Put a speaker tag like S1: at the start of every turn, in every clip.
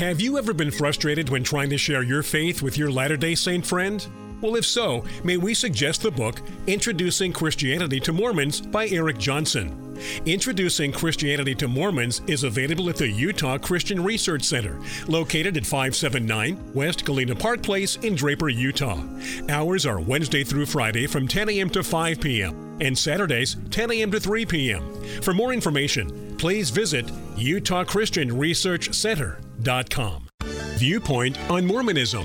S1: Have you ever been frustrated when trying to share your faith with your Latter day Saint friend? Well, if so, may we suggest the book Introducing Christianity to Mormons by Eric Johnson. Introducing Christianity to Mormons is available at the Utah Christian Research Center, located at 579 West Galena Park Place in Draper, Utah. Hours are Wednesday through Friday from 10 a.m. to 5 p.m. and Saturdays 10 a.m. to 3 p.m. For more information, please visit utahchristianresearchcenter.com. Viewpoint on Mormonism,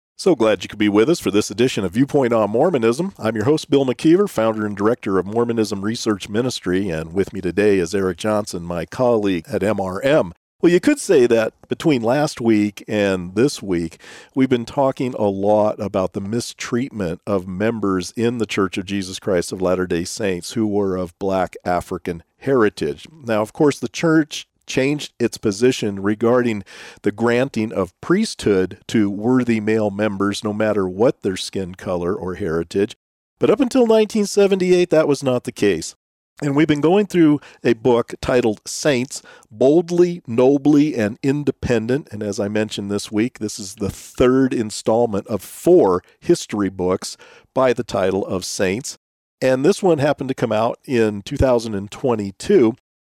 S2: So glad you could be with us for this edition of Viewpoint on Mormonism. I'm your host, Bill McKeever, founder and director of Mormonism Research Ministry, and with me today is Eric Johnson, my colleague at MRM. Well, you could say that between last week and this week, we've been talking a lot about the mistreatment of members in the Church of Jesus Christ of Latter day Saints who were of black African heritage. Now, of course, the church changed its position regarding the granting of priesthood to worthy male members, no matter what their skin color or heritage. But up until 1978, that was not the case. And we've been going through a book titled Saints Boldly, Nobly, and Independent. And as I mentioned this week, this is the third installment of four history books by the title of Saints. And this one happened to come out in 2022.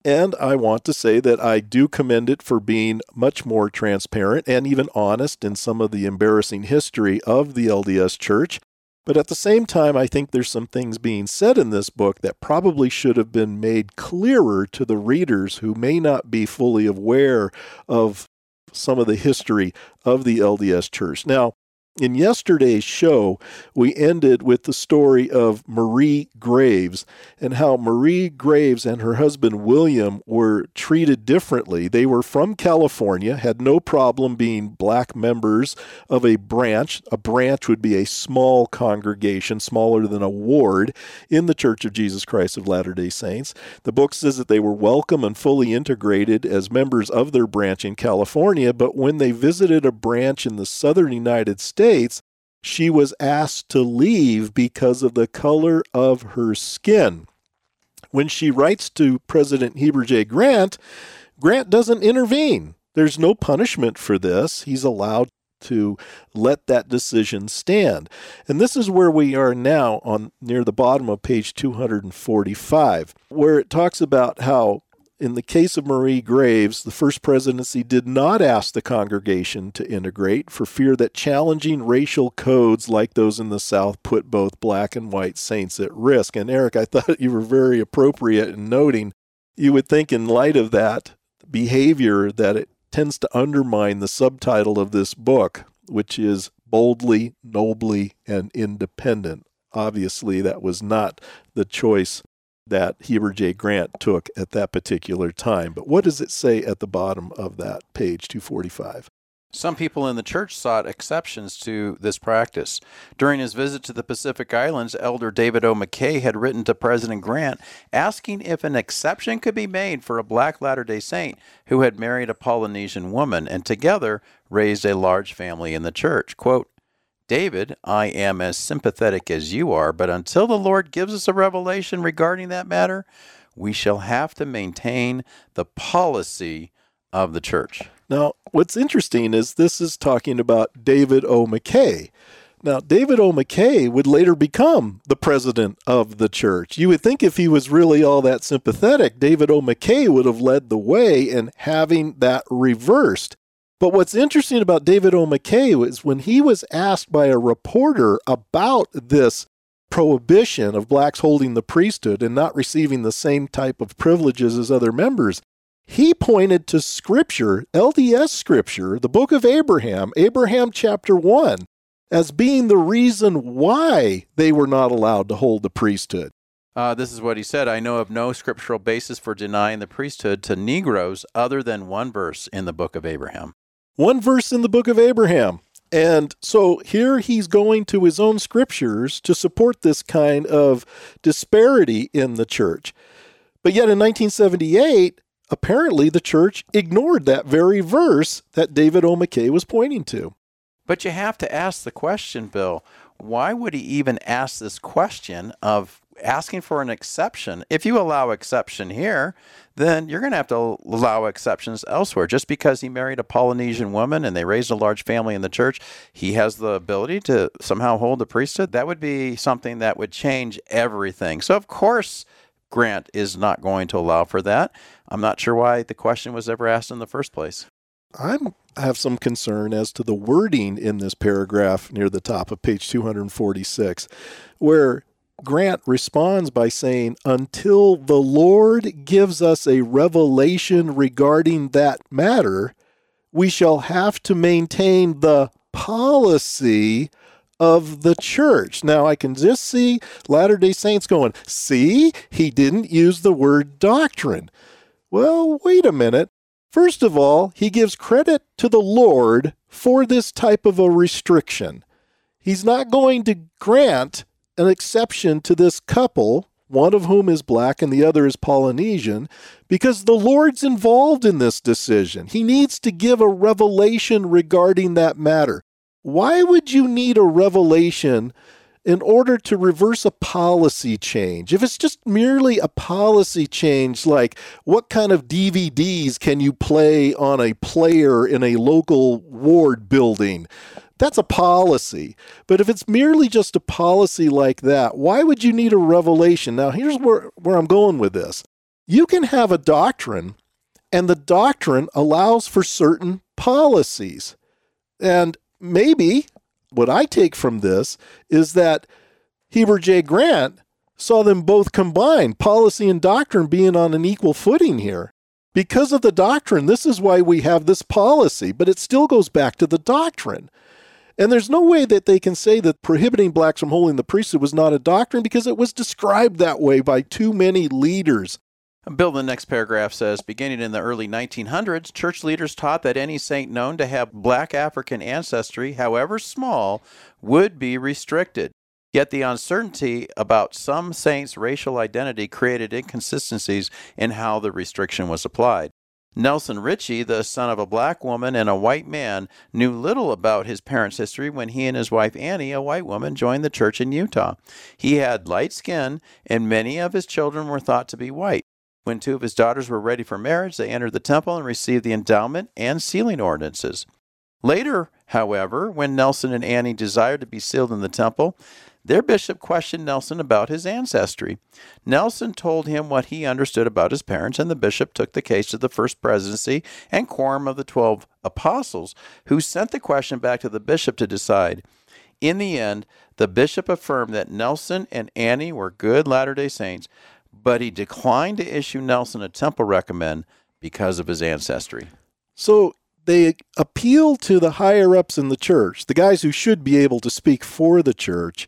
S2: And I want to say that I do commend it for being much more transparent and even honest in some of the embarrassing history of the LDS Church. But at the same time, I think there's some things being said in this book that probably should have been made clearer to the readers who may not be fully aware of some of the history of the LDS Church. Now, in yesterday's show, we ended with the story of Marie Graves and how Marie Graves and her husband William were treated differently. They were from California, had no problem being black members of a branch. A branch would be a small congregation, smaller than a ward, in the Church of Jesus Christ of Latter day Saints. The book says that they were welcome and fully integrated as members of their branch in California, but when they visited a branch in the southern United States, States, she was asked to leave because of the color of her skin. When she writes to President Heber J. Grant, Grant doesn't intervene. There's no punishment for this. He's allowed to let that decision stand. And this is where we are now on near the bottom of page 245, where it talks about how in the case of Marie Graves, the First Presidency did not ask the congregation to integrate for fear that challenging racial codes like those in the South put both black and white saints at risk. And Eric, I thought you were very appropriate in noting you would think, in light of that behavior, that it tends to undermine the subtitle of this book, which is Boldly, Nobly, and Independent. Obviously, that was not the choice that Heber J. Grant took at that particular time. But what does it say at the bottom of that page 245?
S3: Some people in the church sought exceptions to this practice. During his visit to the Pacific Islands, Elder David O. McKay had written to President Grant asking if an exception could be made for a black Latter day Saint who had married a Polynesian woman and together raised a large family in the church. Quote, David, I am as sympathetic as you are, but until the Lord gives us a revelation regarding that matter, we shall have to maintain the policy of the church.
S2: Now, what's interesting is this is talking about David O. McKay. Now, David O. McKay would later become the president of the church. You would think if he was really all that sympathetic, David O. McKay would have led the way in having that reversed. But what's interesting about David O. McKay was when he was asked by a reporter about this prohibition of blacks holding the priesthood and not receiving the same type of privileges as other members, he pointed to scripture, LDS scripture, the book of Abraham, Abraham chapter 1, as being the reason why they were not allowed to hold the priesthood.
S3: Uh, this is what he said I know of no scriptural basis for denying the priesthood to Negroes other than one verse in the book of Abraham.
S2: One verse in the book of Abraham. And so here he's going to his own scriptures to support this kind of disparity in the church. But yet in 1978, apparently the church ignored that very verse that David O. McKay was pointing to.
S3: But you have to ask the question, Bill, why would he even ask this question of asking for an exception? If you allow exception here, then you're going to have to allow exceptions elsewhere. Just because he married a Polynesian woman and they raised a large family in the church, he has the ability to somehow hold the priesthood. That would be something that would change everything. So, of course, Grant is not going to allow for that. I'm not sure why the question was ever asked in the first place.
S2: I have some concern as to the wording in this paragraph near the top of page 246, where Grant responds by saying, Until the Lord gives us a revelation regarding that matter, we shall have to maintain the policy of the church. Now, I can just see Latter day Saints going, See, he didn't use the word doctrine. Well, wait a minute. First of all, he gives credit to the Lord for this type of a restriction. He's not going to grant an exception to this couple, one of whom is black and the other is Polynesian, because the Lord's involved in this decision. He needs to give a revelation regarding that matter. Why would you need a revelation in order to reverse a policy change. If it's just merely a policy change, like what kind of DVDs can you play on a player in a local ward building? That's a policy. But if it's merely just a policy like that, why would you need a revelation? Now, here's where, where I'm going with this. You can have a doctrine, and the doctrine allows for certain policies. And maybe what I take from this is that Heber J. Grant saw them both combined, policy and doctrine being on an equal footing here. Because of the doctrine, this is why we have this policy, but it still goes back to the doctrine. And there's no way that they can say that prohibiting blacks from holding the priesthood was not a doctrine because it was described that way by too many leaders.
S3: Bill, the next paragraph says Beginning in the early 1900s, church leaders taught that any saint known to have black African ancestry, however small, would be restricted. Yet the uncertainty about some saints' racial identity created inconsistencies in how the restriction was applied. Nelson Ritchie, the son of a black woman and a white man, knew little about his parents' history when he and his wife Annie, a white woman, joined the church in Utah. He had light skin, and many of his children were thought to be white. When two of his daughters were ready for marriage, they entered the temple and received the endowment and sealing ordinances. Later, however, when Nelson and Annie desired to be sealed in the temple, their bishop questioned Nelson about his ancestry. Nelson told him what he understood about his parents, and the bishop took the case to the first presidency and quorum of the twelve apostles, who sent the question back to the bishop to decide. In the end, the bishop affirmed that Nelson and Annie were good Latter day Saints, but he declined to issue Nelson a temple recommend because of his ancestry.
S2: So they appeal to the higher ups in the church, the guys who should be able to speak for the church.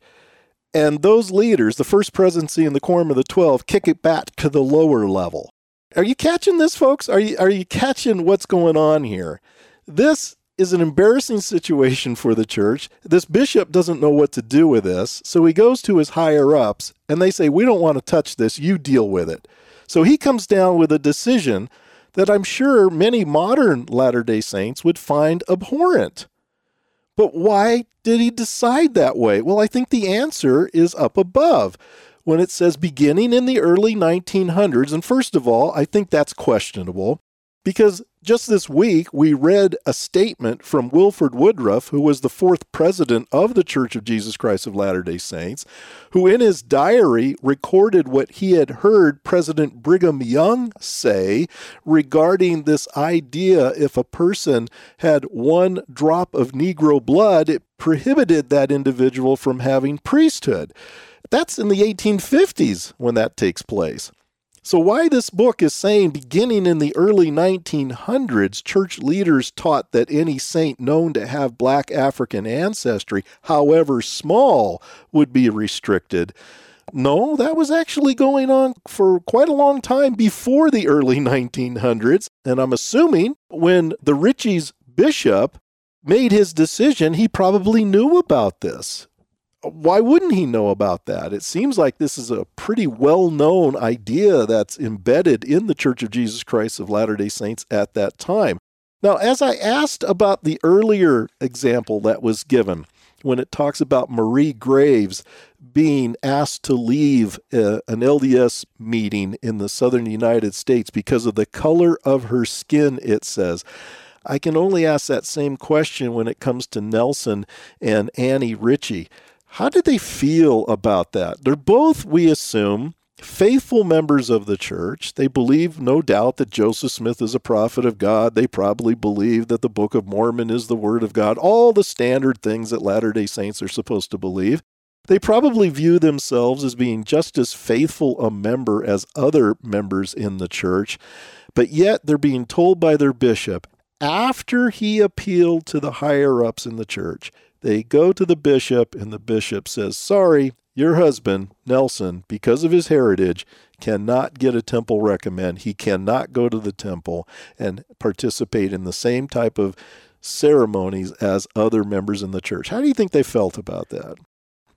S2: And those leaders, the first presidency and the quorum of the 12, kick it back to the lower level. Are you catching this, folks? Are you, are you catching what's going on here? This is an embarrassing situation for the church. This bishop doesn't know what to do with this, so he goes to his higher ups and they say, We don't want to touch this, you deal with it. So he comes down with a decision that I'm sure many modern Latter day Saints would find abhorrent. But why did he decide that way? Well, I think the answer is up above when it says beginning in the early 1900s. And first of all, I think that's questionable because just this week, we read a statement from Wilford Woodruff, who was the fourth president of the Church of Jesus Christ of Latter day Saints, who in his diary recorded what he had heard President Brigham Young say regarding this idea if a person had one drop of Negro blood, it prohibited that individual from having priesthood. That's in the 1850s when that takes place. So, why this book is saying beginning in the early 1900s, church leaders taught that any saint known to have black African ancestry, however small, would be restricted. No, that was actually going on for quite a long time before the early 1900s. And I'm assuming when the Ritchie's bishop made his decision, he probably knew about this. Why wouldn't he know about that? It seems like this is a pretty well known idea that's embedded in the Church of Jesus Christ of Latter day Saints at that time. Now, as I asked about the earlier example that was given, when it talks about Marie Graves being asked to leave uh, an LDS meeting in the southern United States because of the color of her skin, it says. I can only ask that same question when it comes to Nelson and Annie Ritchie. How did they feel about that? They're both, we assume, faithful members of the church. They believe, no doubt, that Joseph Smith is a prophet of God. They probably believe that the Book of Mormon is the Word of God. All the standard things that Latter day Saints are supposed to believe. They probably view themselves as being just as faithful a member as other members in the church, but yet they're being told by their bishop, after he appealed to the higher ups in the church. They go to the bishop, and the bishop says, Sorry, your husband, Nelson, because of his heritage, cannot get a temple recommend. He cannot go to the temple and participate in the same type of ceremonies as other members in the church. How do you think they felt about that?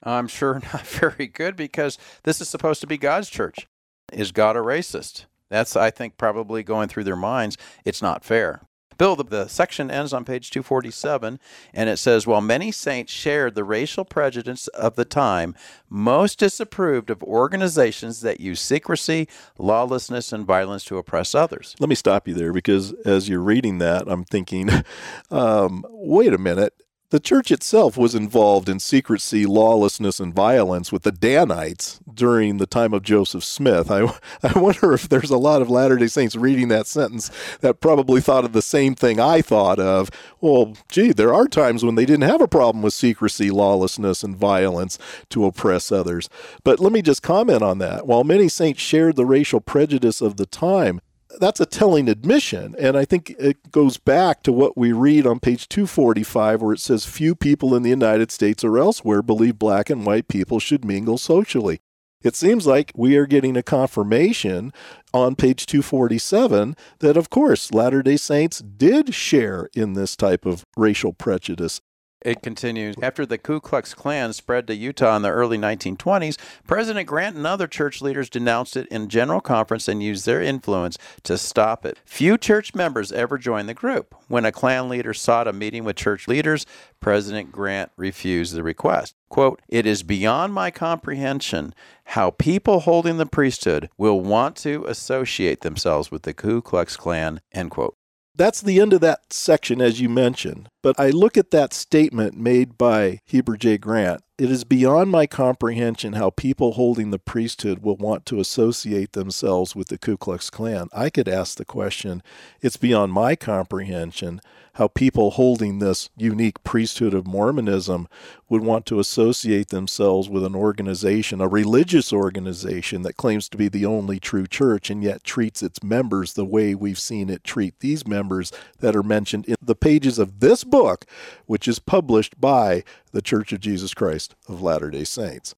S3: I'm sure not very good because this is supposed to be God's church. Is God a racist? That's, I think, probably going through their minds. It's not fair. Bill, the, the, section ends on page 247, and it says While many saints shared the racial prejudice of the time, most disapproved of organizations that use secrecy, lawlessness, and violence to oppress others.
S2: Let me stop you there because as you're reading that, I'm thinking, um, wait a minute the church itself was involved in secrecy, lawlessness, and violence with the Danites during the time of Joseph Smith. I, I wonder if there's a lot of Latter day Saints reading that sentence that probably thought of the same thing I thought of. Well, gee, there are times when they didn't have a problem with secrecy, lawlessness, and violence to oppress others. But let me just comment on that. While many saints shared the racial prejudice of the time, that's a telling admission. And I think it goes back to what we read on page 245, where it says, Few people in the United States or elsewhere believe black and white people should mingle socially. It seems like we are getting a confirmation on page 247 that, of course, Latter day Saints did share in this type of racial prejudice
S3: it continues. After the Ku Klux Klan spread to Utah in the early 1920s, President Grant and other church leaders denounced it in general conference and used their influence to stop it. Few church members ever joined the group. When a Klan leader sought a meeting with church leaders, President Grant refused the request. Quote, It is beyond my comprehension how people holding the priesthood will want to associate themselves with the Ku Klux Klan, end quote
S2: that's the end of that section, as you mentioned. But I look at that statement made by Heber J. Grant it is beyond my comprehension how people holding the priesthood will want to associate themselves with the Ku Klux Klan. I could ask the question it's beyond my comprehension how people holding this unique priesthood of Mormonism would want to associate themselves with an organization, a religious organization that claims to be the only true church and yet treats its members the way we've seen it treat these members that are mentioned in the pages of this book, which is published by the Church of Jesus Christ of Latter day Saints.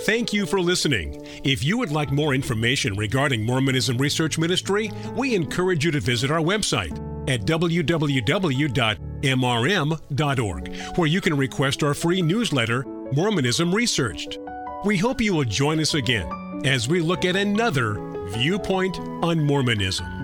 S1: Thank you for listening. If you would like more information regarding Mormonism Research Ministry, we encourage you to visit our website at www.mrm.org, where you can request our free newsletter, Mormonism Researched. We hope you will join us again as we look at another viewpoint on Mormonism.